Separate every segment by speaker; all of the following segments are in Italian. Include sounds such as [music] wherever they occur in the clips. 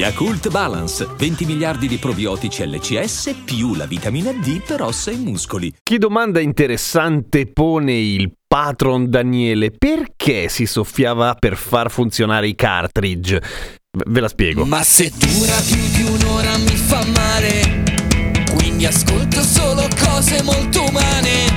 Speaker 1: Yakult Balance, 20 miliardi di probiotici LCS più la vitamina D per ossa e muscoli.
Speaker 2: Che domanda interessante pone il patron Daniele. Perché si soffiava per far funzionare i cartridge? Ve la spiego.
Speaker 3: Ma se dura più di un'ora mi fa male, quindi ascolto solo cose molto umane.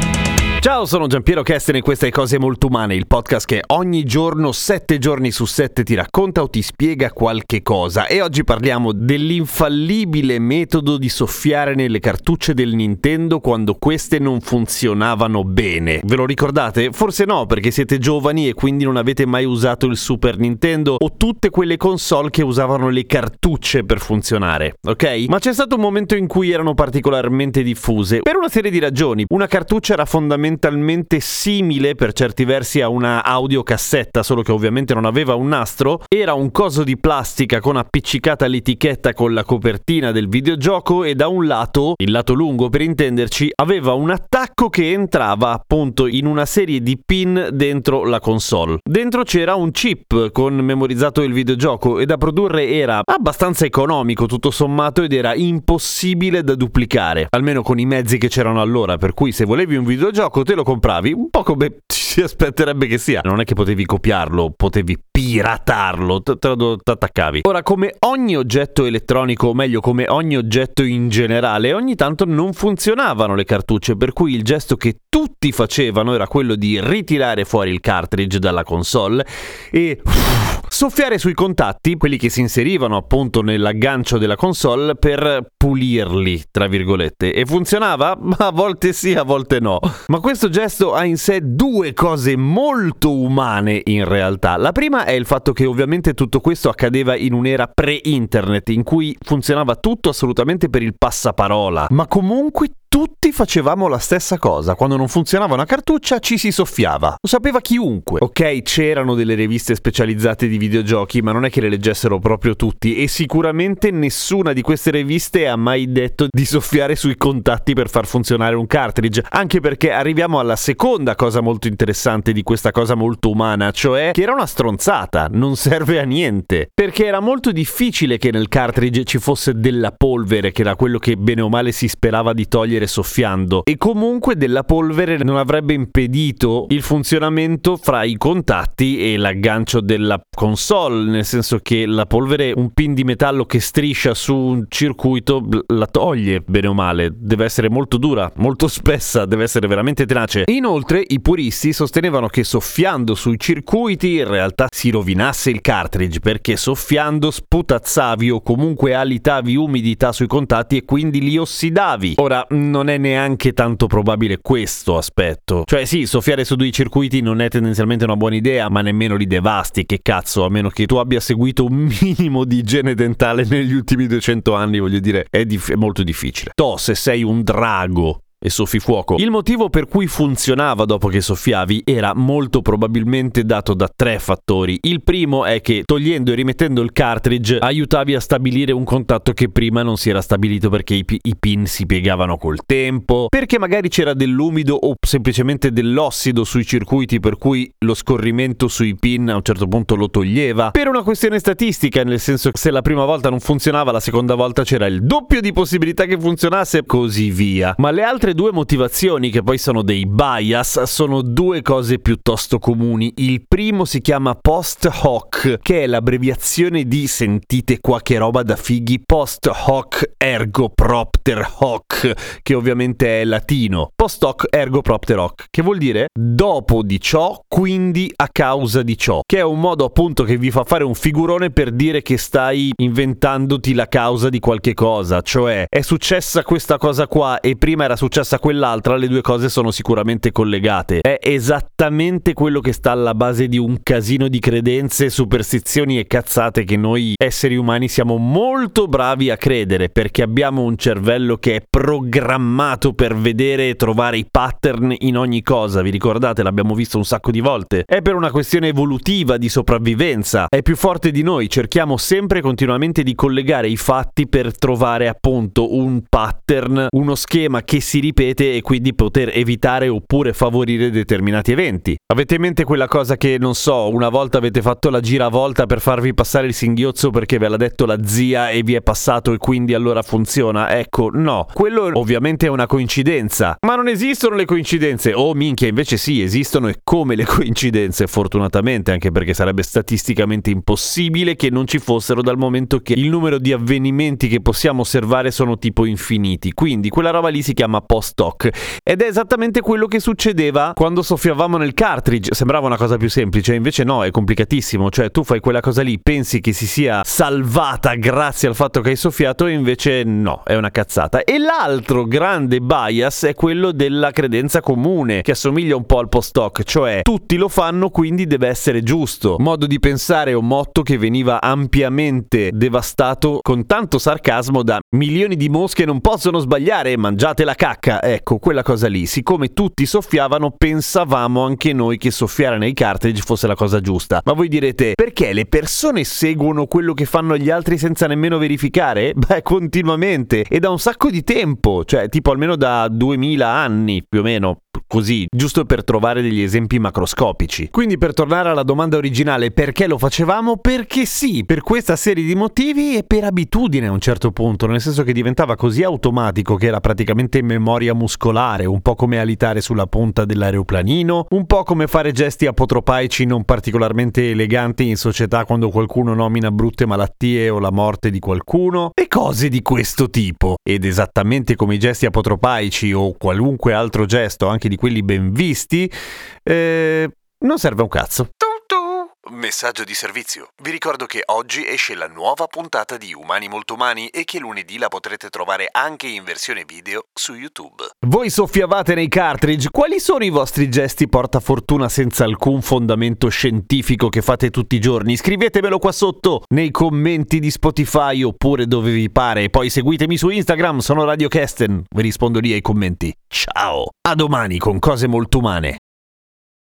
Speaker 2: Ciao, sono Giampiero Kesten e queste è Cose Molto Umane, il podcast che ogni giorno, sette giorni su sette, ti racconta o ti spiega qualche cosa. E oggi parliamo dell'infallibile metodo di soffiare nelle cartucce del Nintendo quando queste non funzionavano bene. Ve lo ricordate? Forse no, perché siete giovani e quindi non avete mai usato il Super Nintendo o tutte quelle console che usavano le cartucce per funzionare, ok? Ma c'è stato un momento in cui erano particolarmente diffuse, per una serie di ragioni. Una cartuccia era fondamentale fondamentalmente simile per certi versi a una audiocassetta, solo che ovviamente non aveva un nastro, era un coso di plastica con appiccicata l'etichetta con la copertina del videogioco e da un lato, il lato lungo per intenderci, aveva un attacco che entrava appunto in una serie di pin dentro la console. Dentro c'era un chip con memorizzato il videogioco e da produrre era abbastanza economico tutto sommato ed era impossibile da duplicare, almeno con i mezzi che c'erano allora, per cui se volevi un videogioco te lo compravi, un po' come [laughs] si aspetterebbe che sia. Non è che potevi copiarlo, potevi piratarlo, te, lo attaccavi. Ora, come ogni oggetto elettronico, o meglio come ogni oggetto in generale, ogni tanto non funzionavano le cartucce, per cui il gesto che tutti facevano era quello di ritirare fuori il cartridge dalla console e soffiare sui contatti, quelli che si inserivano appunto nell'aggancio della console per pulirli, tra virgolette. E funzionava? [laughs] A volte sì, a volte no. Ma questo gesto ha in sé due cose molto umane in realtà. La prima è il fatto che ovviamente tutto questo accadeva in un'era pre-internet in cui funzionava tutto assolutamente per il passaparola, ma comunque tutti facevamo la stessa cosa. Quando non funzionava una cartuccia ci si soffiava. Lo sapeva chiunque. Ok, c'erano delle riviste specializzate di videogiochi, ma non è che le leggessero proprio tutti e sicuramente nessuna di queste riviste ha mai detto di soffiare sui contatti per far funzionare un cartridge. Anche perché arriviamo alla seconda cosa molto interessante di questa cosa molto umana, cioè che era una stronzata, non serve a niente. Perché era molto difficile che nel cartridge ci fosse della polvere, che era quello che bene o male si sperava di togliere polvere soffiando e comunque della polvere non avrebbe impedito il funzionamento fra i contatti e l'aggancio della console, nel senso che la polvere, un pin di metallo che striscia su un circuito la toglie bene o male, deve essere molto dura, molto spessa, deve essere veramente tenace. Inoltre i puristi sostenevano che soffiando sui circuiti in realtà si rovinasse il cartridge perché soffiando sputazzavi o comunque alitavi umidità sui contatti e quindi li ossidavi. Ora non è neanche tanto probabile questo aspetto. Cioè sì, soffiare su due circuiti non è tendenzialmente una buona idea, ma nemmeno li devasti, che cazzo, a meno che tu abbia seguito un [laughs] minimo di igiene dentale negli ultimi 200 anni, voglio dire, è, dif- è molto difficile. To, se sei un drago e soffi fuoco. Il motivo per cui funzionava dopo che soffiavi era molto probabilmente dato da tre fattori. Il primo è che togliendo e rimettendo il cartridge aiutavi a stabilire un contatto che prima non si era stabilito perché i, i pin si piegavano col tempo, perché magari c'era dell'umido o semplicemente dell'ossido sui circuiti per cui lo scorrimento sui pin a un certo punto lo toglieva. Per una questione statistica, nel senso che se la prima volta non funzionava, la seconda volta c'era il doppio di possibilità che funzionasse, così via. Ma le altre due motivazioni, che poi sono dei bias, sono due cose piuttosto comuni. Il primo si chiama post hoc, che è l'abbreviazione di, sentite qua che roba da fighi, post hoc ergo propter hoc, che ovviamente è latino. Post hoc ergo propter hoc, che vuol dire dopo di ciò, quindi a causa di ciò, che è un modo appunto che vi fa fare un figurone per dire che stai inventandoti la causa di qualche cosa, cioè è successa questa cosa qua e prima era successa successa quell'altra, le due cose sono sicuramente collegate. È esattamente quello che sta alla base di un casino di credenze, superstizioni e cazzate che noi esseri umani siamo molto bravi a credere perché abbiamo un cervello che è programmato per vedere e trovare i pattern in ogni cosa. Vi ricordate? L'abbiamo visto un sacco di volte. È per una questione evolutiva di sopravvivenza. È più forte di noi. Cerchiamo sempre e continuamente di collegare i fatti per trovare appunto un pattern, uno schema che si ripete e quindi poter evitare oppure favorire determinati eventi. Avete in mente quella cosa che, non so, una volta avete fatto la giravolta per farvi passare il singhiozzo perché ve l'ha detto la zia e vi è passato e quindi allora funziona? Ecco, no. Quello ovviamente è una coincidenza. Ma non esistono le coincidenze. Oh minchia, invece sì, esistono e come le coincidenze, fortunatamente, anche perché sarebbe statisticamente impossibile che non ci fossero dal momento che il numero di avvenimenti che possiamo osservare sono tipo infiniti. Quindi quella roba lì si chiama post-hoc ed è esattamente quello che succedeva quando soffiavamo nel cartridge. Sembrava una cosa più semplice, invece no, è complicatissimo. Cioè tu fai quella cosa lì, pensi che si sia salvata grazie al fatto che hai soffiato e invece no, è una cazzata. E l'altro grande bias è quello della credenza comune, che assomiglia un po' al post-hoc, cioè tutti lo fanno quindi deve essere giusto. Modo di pensare o motto che veniva ampiamente devastato con tanto sarcasmo da milioni di mosche non possono sbagliare, mangiate la cacca. Ecco, quella cosa lì. Siccome tutti soffiavano, pensavamo anche noi che soffiare nei cartridge fosse la cosa giusta. Ma voi direte, perché le persone seguono quello che fanno gli altri senza nemmeno verificare? [laughs] Beh, continuamente e da un sacco di tempo, cioè tipo almeno da 2000 anni più o meno così, giusto per trovare degli esempi macroscopici. Quindi per tornare alla domanda originale, perché lo facevamo? Perché sì, per questa serie di motivi e per abitudine a un certo punto, nel senso che diventava così automatico che era praticamente memoria muscolare, un po' come alitare sulla punta dell'aeroplanino, un po' come fare gesti apotropaici non particolarmente eleganti in società quando qualcuno nomina brutte malattie o la morte di qualcuno, e cose di questo tipo. Ed esattamente come i gesti apotropaici o qualunque altro gesto, anche di quelli ben visti, eh, non serve un cazzo.
Speaker 4: Messaggio di servizio. Vi ricordo che oggi esce la nuova puntata di Umani Molto Umani e che lunedì la potrete trovare anche in versione video su YouTube.
Speaker 2: Voi soffiavate nei cartridge, quali sono i vostri gesti portafortuna senza alcun fondamento scientifico che fate tutti i giorni? Scrivetemelo qua sotto nei commenti di Spotify oppure dove vi pare. Poi seguitemi su Instagram, sono Radio Kesten, vi rispondo lì ai commenti. Ciao, a domani con cose molto umane.